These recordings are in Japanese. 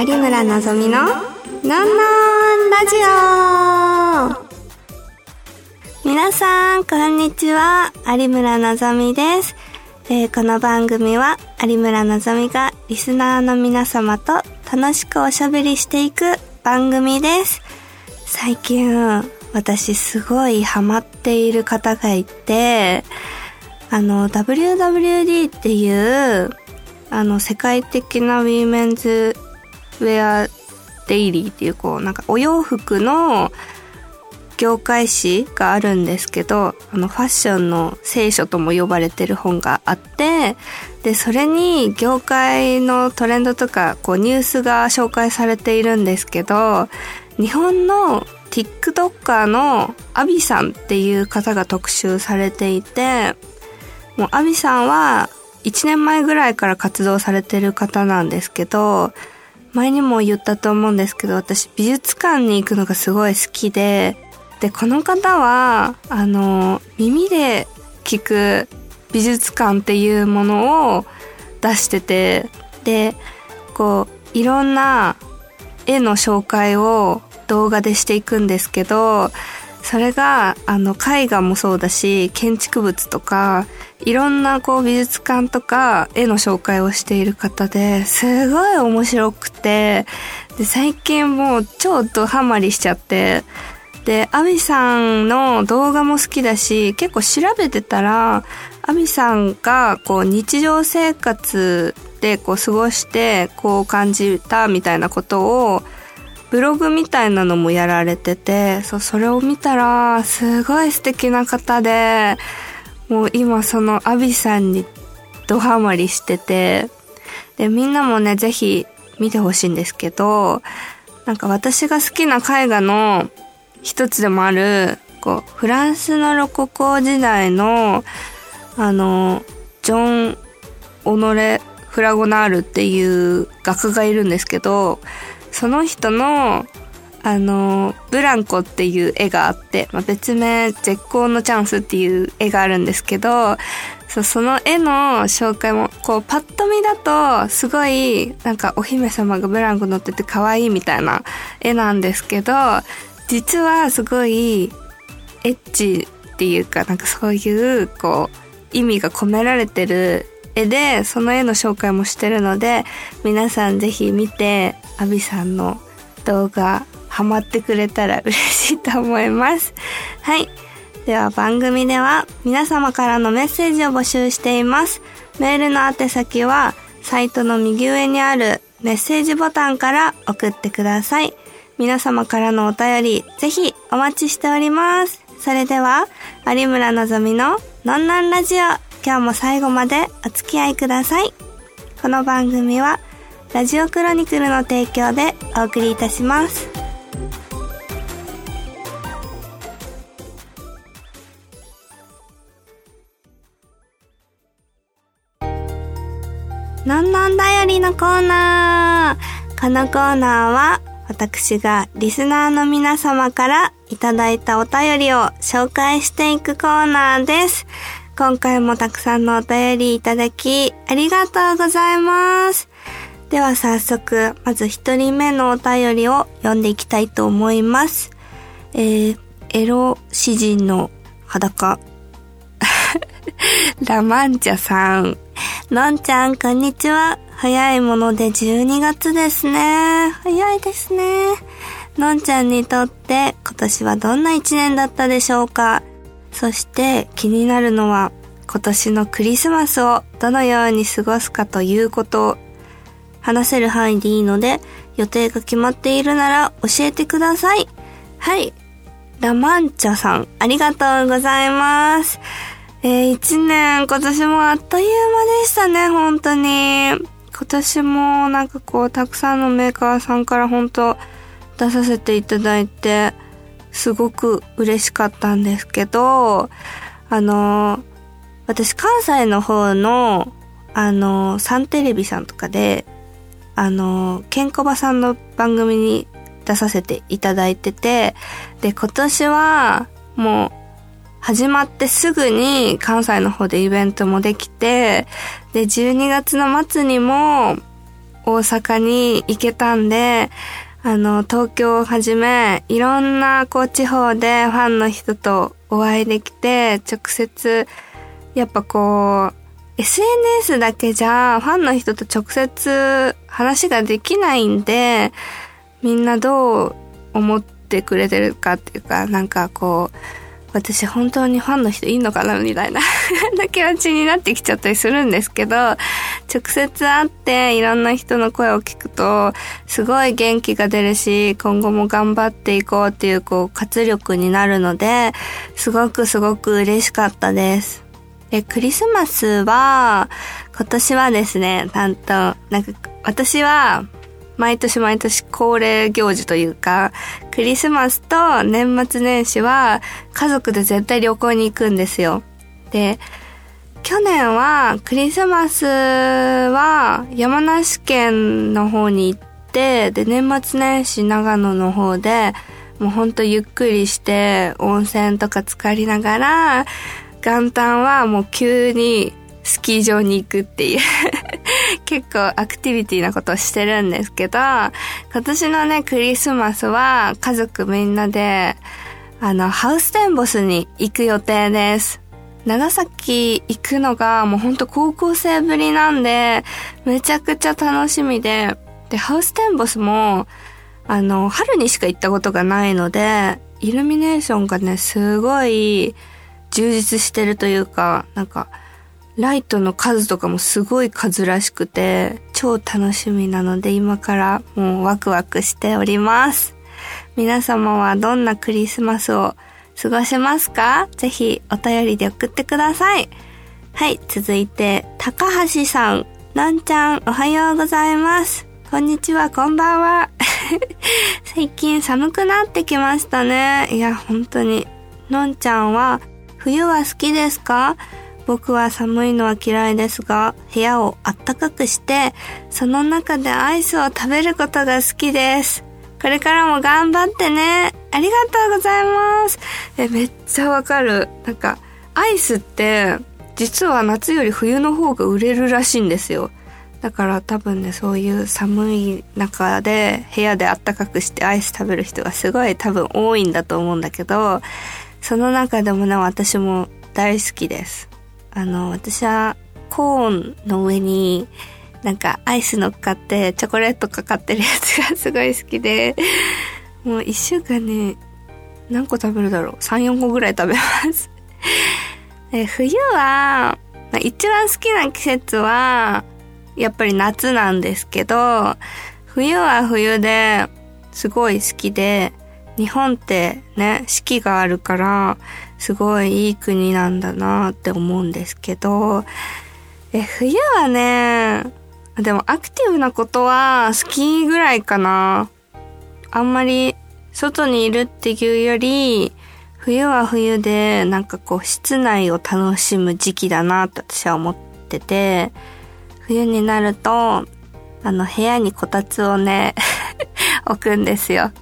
有村のぞみののんのんラジオ皆さん、こんにちは。有村のぞみです。えーこの番組は有村のぞみがリスナーの皆様と楽しくおしゃべりしていく番組です。最近、私すごいハマっている方がいて、あの、WWD っていう、あの、世界的なウィメンズウェアデイリーっていう、こう、なんかお洋服の業界誌があるんですけど、あの、ファッションの聖書とも呼ばれてる本があって、で、それに業界のトレンドとか、こう、ニュースが紹介されているんですけど、日本の TikToker のアビさんっていう方が特集されていて、もうアビさんは1年前ぐらいから活動されてる方なんですけど、前にも言ったと思うんですけど、私美術館に行くのがすごい好きで、で、この方は、あの、耳で聞く美術館っていうものを出してて、で、こう、いろんな絵の紹介を動画でしていくんですけど、それが、あの、絵画もそうだし、建築物とか、いろんなこう美術館とか絵の紹介をしている方ですごい面白くて、で、最近もう超ドハマりしちゃって、で、アビさんの動画も好きだし、結構調べてたら、アビさんがこう日常生活でこう過ごしてこう感じたみたいなことをブログみたいなのもやられてて、そう、それを見たら、すごい素敵な方で、もう今そのアビさんにドハマりしてて、で、みんなもね、ぜひ見てほしいんですけど、なんか私が好きな絵画の一つでもある、こう、フランスのロココ時代の、あの、ジョン・オノレ・フラゴナールっていう画家がいるんですけど、その人の、あの、ブランコっていう絵があって、まあ、別名、絶好のチャンスっていう絵があるんですけど、そうその絵の紹介も、こう、パッと見だと、すごい、なんかお姫様がブランコ乗ってて可愛いみたいな絵なんですけど、実はすごい、エッチっていうか、なんかそういう、こう、意味が込められてる絵で、その絵の紹介もしてるので、皆さんぜひ見て、アビさんの動画、ハマってくれたら嬉しいと思います。はい。では番組では皆様からのメッセージを募集しています。メールの宛先は、サイトの右上にあるメッセージボタンから送ってください。皆様からのお便り、ぜひお待ちしております。それでは、有村のぞみののんなんラジオ、今日も最後までお付き合いください。この番組は、ラジオクロニクルの提供でお送りいたします。のんのんだよりのコーナー。このコーナーは、私がリスナーの皆様からいただいたお便りを紹介していくコーナーです。今回もたくさんのお便りいただき、ありがとうございます。では早速、まず一人目のお便りを読んでいきたいと思います。えー、エロ詩人の裸。ラマンチャさん。のんちゃん、こんにちは。早いもので12月ですね。早いですね。のんちゃんにとって今年はどんな一年だったでしょうか？そして気になるのは今年のクリスマスをどのように過ごすかということ話せる範囲でいいので予定が決まっているなら教えてください。はい。ラマンチャさん、ありがとうございます。えー、一年、今年もあっという間でしたね、本当に。今年もなんかこう、たくさんのメーカーさんから本当出させていただいて、すごく嬉しかったんですけど、あの私関西の方の、あのサンテレビさんとかで、あのケンコバさんの番組に出させていただいてて、で、今年は、もう、始まってすぐに関西の方でイベントもできて、で、12月の末にも、大阪に行けたんで、あの、東京をはじめ、いろんなこう地方でファンの人とお会いできて、直接、やっぱこう、SNS だけじゃファンの人と直接話ができないんで、みんなどう思ってくれてるかっていうか、なんかこう、私本当にファンの人いんのかなみたいな 気持ちになってきちゃったりするんですけど、直接会っていろんな人の声を聞くと、すごい元気が出るし、今後も頑張っていこうっていうこう活力になるので、すごくすごく嬉しかったです。で、クリスマスは、今年はですね、なんと、なんか、私は、毎年毎年恒例行事というか、クリスマスと年末年始は家族で絶対旅行に行くんですよ。で、去年はクリスマスは山梨県の方に行って、で、年末年始長野の方で、もうほんとゆっくりして温泉とか浸かりながら、元旦はもう急にスキー場に行くっていう結構アクティビティなことをしてるんですけど、今年のね、クリスマスは家族みんなで、あの、ハウステンボスに行く予定です。長崎行くのがもうほんと高校生ぶりなんで、めちゃくちゃ楽しみで、で、ハウステンボスも、あの、春にしか行ったことがないので、イルミネーションがね、すごい充実してるというか、なんか、ライトの数とかもすごい数らしくて、超楽しみなので今からもうワクワクしております。皆様はどんなクリスマスを過ごしますか？ぜひお便りで送ってください。はい、続いて、高橋さん。なんちゃん、おはようございます。こんにちは、こんばんは。最近寒くなってきましたね。いや、本当に。のんちゃんは、冬は好きですか？僕は寒いのは嫌いですが、部屋をあったかくして、その中でアイスを食べることが好きです。これからも頑張ってね。ありがとうございます。え、めっちゃわかる。なんか、アイスって、実は夏より冬の方が売れるらしいんですよ。だから多分ね、そういう寒い中で部屋であったかくしてアイス食べる人がすごい多分多いんだと思うんだけど、その中でもね、私も大好きです。あの、私はコーンの上になんかアイス乗っかってチョコレートかかってるやつがすごい好きで、もう一週間ね、何個食べるだろう ?3、4個ぐらい食べます で。冬は、一番好きな季節は、やっぱり夏なんですけど、冬は冬ですごい好きで、日本ってね、四季があるから、すごいいい国なんだなって思うんですけど、え、冬はね、でもアクティブなことは好きぐらいかな。あんまり外にいるっていうより、冬は冬でなんかこう室内を楽しむ時期だなって私は思ってて、冬になると、あの部屋にこたつをね 置くんですよ。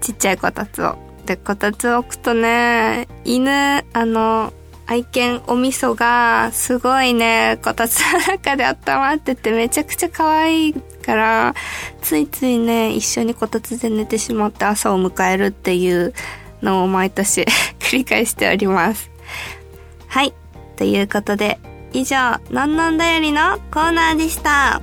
ちっちゃいこたつを。で、こたつを置くとね、犬、あの、愛犬お味噌がすごいね、こたつの中で温まっててめちゃくちゃ可愛いから、ついついね、一緒にこたつで寝てしまって朝を迎えるっていうのを毎年 繰り返しております。はい。ということで、以上、のんのんだよりのコーナーでした。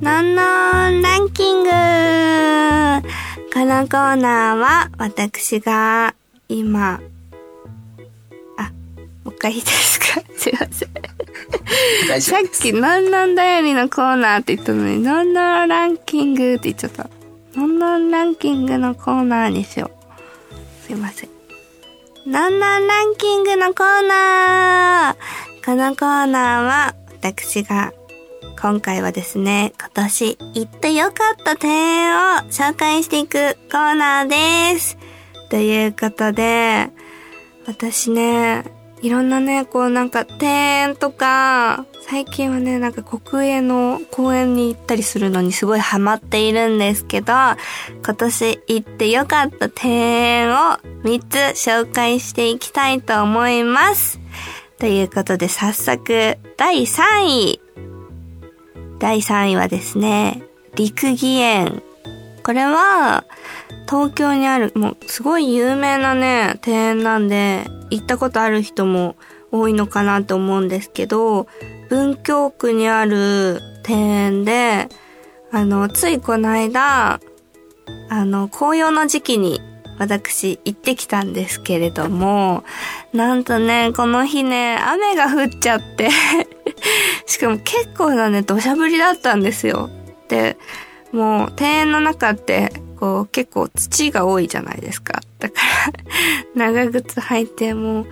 のんのんランキング？このコーナーは私が今、あ、もう一回いいですか？すいません。さっき、のんのんだよりのコーナーって言ったのに、のんのんランキングって言っちゃった。のんのんランキングのコーナーにしよう。すいません。のんのんランキングのコーナー？このコーナーは私が今回はですね、今年行ってよかった点を紹介していくコーナーです。ということで、私ね、いろんなね、こうなんか庭園とか、最近はね、なんか国営の公園に行ったりするのにすごいハマっているんですけど、今年行ってよかった庭園を3つ紹介していきたいと思います。ということで早速、第3位。第3位はですね、陸義園。これは、東京にある、もうすごい有名なね、庭園なんで、行ったことある人も多いのかなと思うんですけど、文京区にある庭園で、あの、ついこの間、あの、紅葉の時期に私行ってきたんですけれども、なんとね、この日ね、雨が降っちゃって しかも結構なね、土砂降りだったんですよ。で、もう庭園の中ってこう結構土が多いじゃないですか。だから長靴履いてもう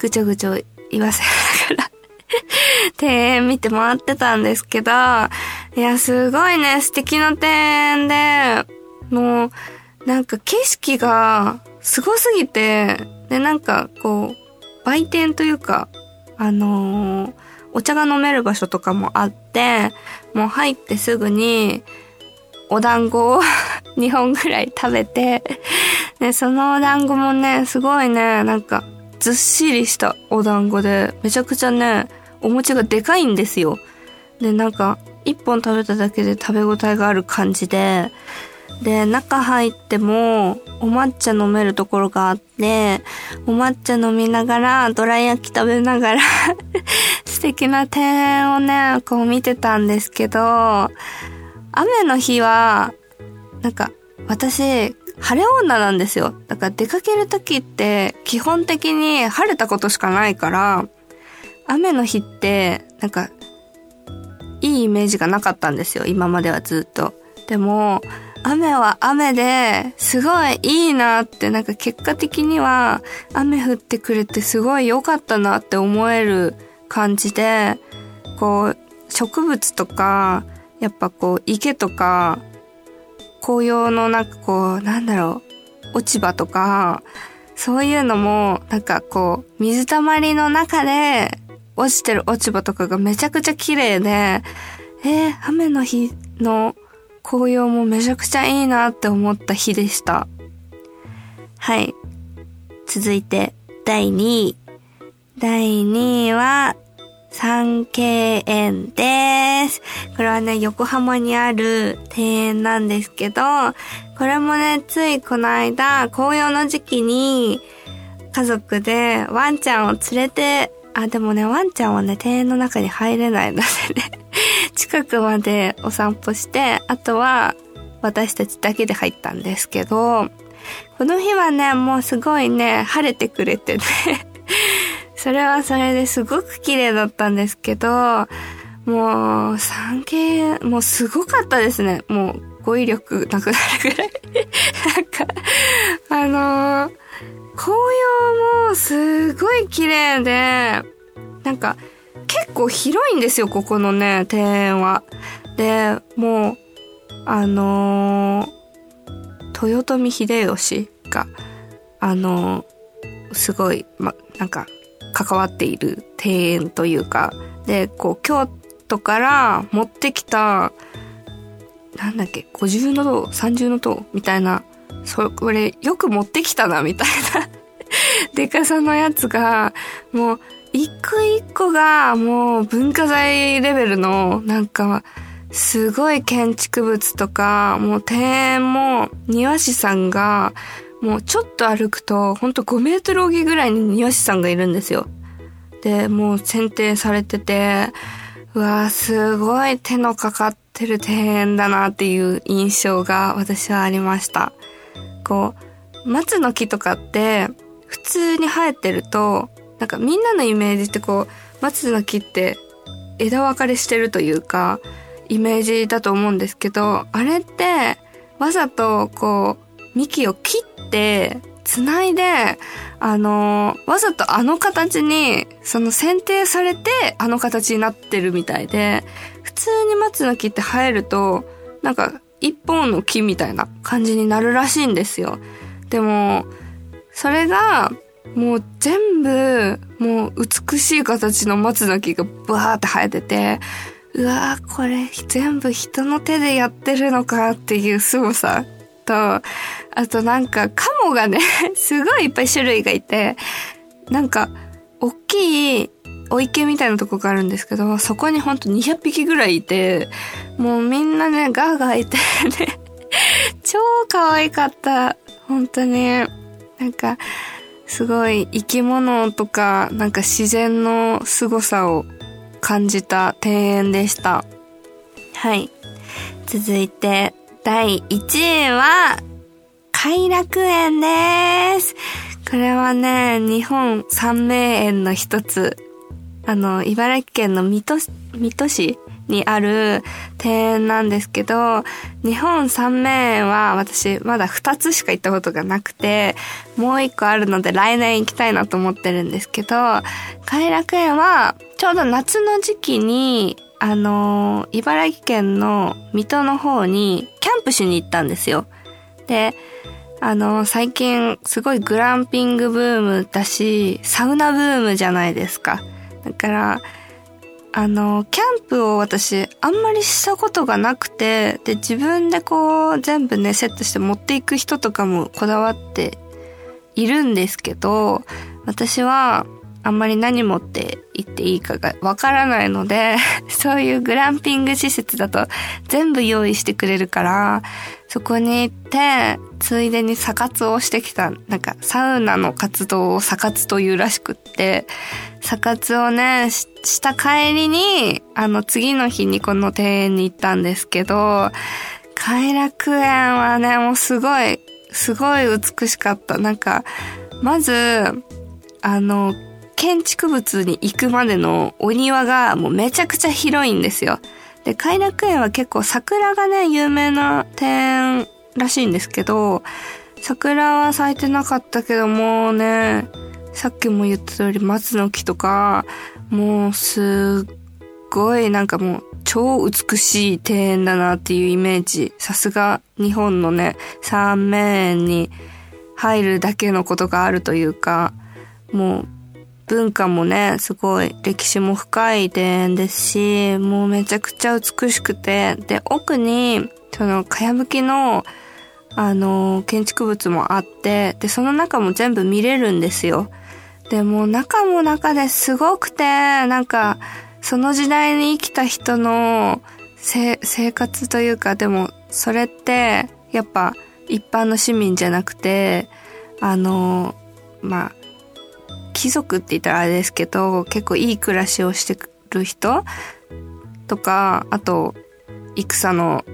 ぐちょぐちょ言わせながら庭園見て回ってたんですけど、いや、すごいね、素敵な庭園で、もう、なんか景色がすごすぎて、で、なんかこう、売店というか、あのー、お茶が飲める場所とかもあって、もう入ってすぐに、お団子を 2本ぐらい食べて、で、そのお団子もね、すごいね、なんか、ずっしりしたお団子で、めちゃくちゃね、お餅がでかいんですよ。で、なんか、一本食べただけで食べ応えがある感じで、で、中入っても、お抹茶飲めるところがあって、お抹茶飲みながら、どら焼き食べながら素敵な庭園をね、こう見てたんですけど、雨の日は、なんか、私、晴れ女なんですよ。だから出かける時って基本的に晴れたことしかないから、雨の日って、なんか、いいイメージがなかったんですよ。今まではずっと。でも、雨は雨で、すごいいいなって、なんか結果的には、雨降ってくれてすごい良かったなって思える感じで、こう、植物とか、やっぱこう、池とか、紅葉のなんかこう、なんだろう、落ち葉とか、そういうのも、なんかこう、水たまりの中で落ちてる落ち葉とかがめちゃくちゃ綺麗で、えー、雨の日の紅葉もめちゃくちゃいいなって思った日でした。はい。続いて、第2位。第2位は、三景園です。これはね、横浜にある庭園なんですけど、これもね、ついこの間、紅葉の時期に、家族でワンちゃんを連れて、あ、でもね、ワンちゃんはね、庭園の中に入れないのでね、近くまでお散歩して、あとは私たちだけで入ったんですけど、この日はね、もうすごいね、晴れてくれてねそれはそれですごく綺麗だったんですけど、もう、産経、もうすごかったですね。もう、語彙力なくなるぐらい。なんか、あのー、紅葉もすごい綺麗で、なんか、結構広いんですよ、ここのね、庭園は。で、もう、あのー、豊臣秀吉が、あのー、すごい、ま、なんか、関わっている庭園というか、で、こう、京都から持ってきた、なんだっけ、五重の塔、三重の塔みたいな、それ、よく持ってきたな、みたいな。でかさのやつが、もう、一個一個が、もう、文化財レベルの、なんか、すごい建築物とか、もう庭園も、庭師さんが、もうちょっと歩くと、ほんと5メートルぎぐらいに庭師さんがいるんですよ。で、もう選定されてて、うわーすごい手のかかってる庭園だなっていう印象が私はありました。こう、松の木とかって、普通に生えてると、なんかみんなのイメージってこう、松の木って枝分かれしてるというか、イメージだと思うんですけど、あれって、わざとこう、幹を切ってて、繋いで、あの、わざとあの形に、その選定されて、あの形になってるみたいで、普通に松の木って生えると、なんか、一本の木みたいな感じになるらしいんですよ。でも、それが、もう全部、もう美しい形の松の木がバーって生えてて、うわーこれ全部人の手でやってるのかっていう凄さと、あとなんかカモがね、すごいいっぱい種類がいて、なんか、大きいお池みたいなとこがあるんですけど、そこにほんと200匹ぐらいいて、もうみんなね、ガーガーいてね、超可愛かった。本当に。なんか、すごい生き物とか、なんか自然の凄さを感じた庭園でした。はい。続いて、第1位は、偕楽園です。これはね、日本三名園の一つ。あの、茨城県の水戸、水戸市にある庭園なんですけど、日本三名園は私まだ二つしか行ったことがなくて、もう一個あるので来年行きたいなと思ってるんですけど、偕楽園はちょうど夏の時期に、あの茨城県の水戸の方にキャンプしに行ったんですよ。で、あの最近すごいグランピングブームだし、サウナブームじゃないですか。だから、あの、キャンプを私、あんまりしたことがなくて、で、自分でこう、全部ね、セットして持っていく人とかもこだわっているんですけど、私は、あんまり何持って行っていいかがわからないので、そういうグランピング施設だと全部用意してくれるから、そこに行って、ついでにサ活をしてきた、なんかサウナの活動をサ活というらしくって、サ活をね、した帰りに、あの次の日にこの庭園に行ったんですけど、偕楽園はね、もうすごい、すごい美しかった。なんか、まず、あの、建築物に行くまでのお庭がもうめちゃくちゃ広いんですよ。で、偕楽園は結構桜がね、有名な庭園らしいんですけど、桜は咲いてなかったけどもうね、さっきも言った通り松の木とか、もうすっごいなんかもう超美しい庭園だなっていうイメージ。さすが日本のね、三名園に入るだけのことがあるというか、もう文化もね、すごい歴史も深い庭園ですし、もうめちゃくちゃ美しくて、で、奥に、その、かやぶきの、あの、建築物もあって、で、その中も全部見れるんですよ。で、も中も中ですごくて、なんか、その時代に生きた人の生活というか、でも、それって、やっぱ、一般の市民じゃなくて、あの、まあ、貴族って言ったらあれですけど、結構いい暮らしをしてる人とか、あと、戦の、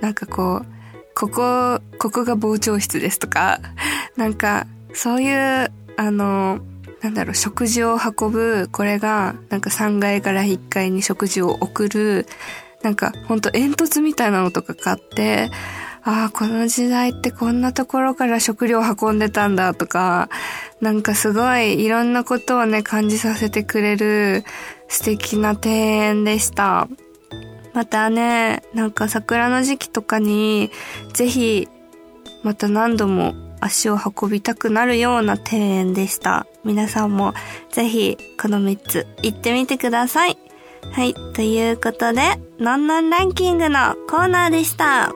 なんかこう、ここ、ここが傍聴室ですとか、なんか、そういう、あの、なんだろう、食事を運ぶ、これが、なんか3階から1階に食事を送る、なんか、ほんと煙突みたいなのとか買って、ああ、この時代ってこんなところから食料運んでたんだとか、なんかすごいいろんなことをね、感じさせてくれる素敵な庭園でした。またね、なんか桜の時期とかに、ぜひ、また何度も足を運びたくなるような庭園でした。皆さんもぜひこの3つ行ってみてください。はい。ということで、のんのんランキングのコーナーでした。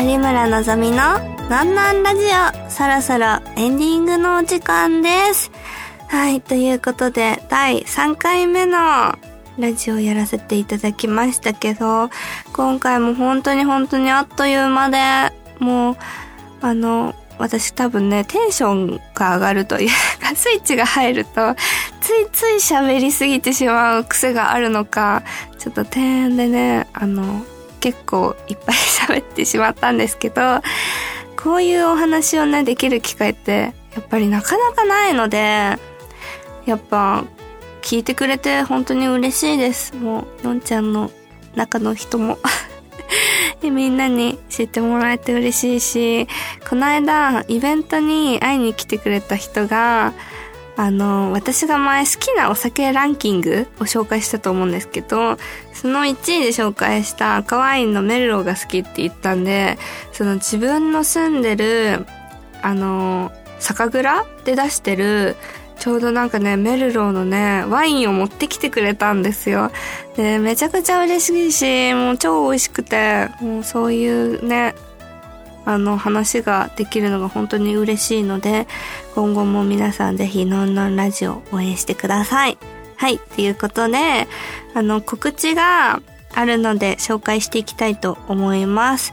有村のぞみのなんなんラジオ、そろそろエンディングのお時間です。はい、ということで、第3回目のラジオをやらせていただきましたけど、今回も本当に本当にあっという間で、もう、あの、私多分ね、テンションが上がるというか、スイッチが入ると、ついつい喋りすぎてしまう癖があるのか、ちょっと庭園でね、あの、結構いっぱい喋ってしまったんですけど、こういうお話をね、できる機会って、やっぱりなかなかないので、やっぱ、聞いてくれて本当に嬉しいです。もう、のんちゃんの中の人も みんなに知ってもらえて嬉しいし、この間、イベントに会いに来てくれた人が、あの、私が前好きなお酒ランキングを紹介したと思うんですけど、その1位で紹介した赤ワインのメルローが好きって言ったんで、その自分の住んでる、あの、酒蔵で出してる、ちょうどなんかね、メルローのね、ワインを持ってきてくれたんですよ。で、めちゃくちゃ嬉しいし、もう超美味しくて、もうそういうね、あの話ができるのが本当に嬉しいので、今後も皆さんぜひのんのんラジオ応援してください。はい、ということで、あの告知があるので紹介していきたいと思います。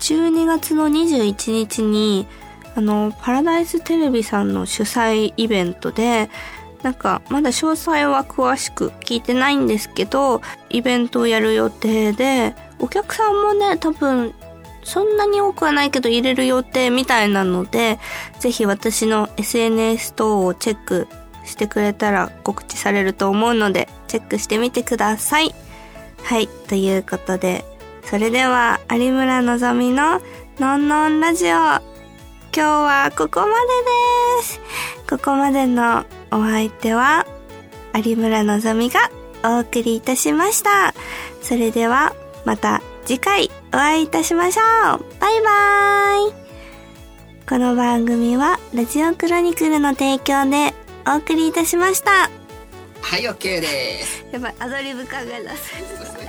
12月の21日に、あの、パラダイステレビさんの主催イベントで、なんか、まだ詳細は詳しく聞いてないんですけど、イベントをやる予定で、お客さんもね、多分そんなに多くはないけど入れる予定みたいなので、ぜひ私の SNS 等をチェックしてくれたら告知されると思うので、チェックしてみてください。はい、ということで、それでは有村のぞみののんのんラジオ、今日はここまでです。ここまでのお相手は有村のぞみがお送りいたしました。それではまた次回お会いいたしましょう。バイバーイ。この番組はラジオクロニクルの提供でお送りいたしました。はい OK です。やばいアドリブ考え出す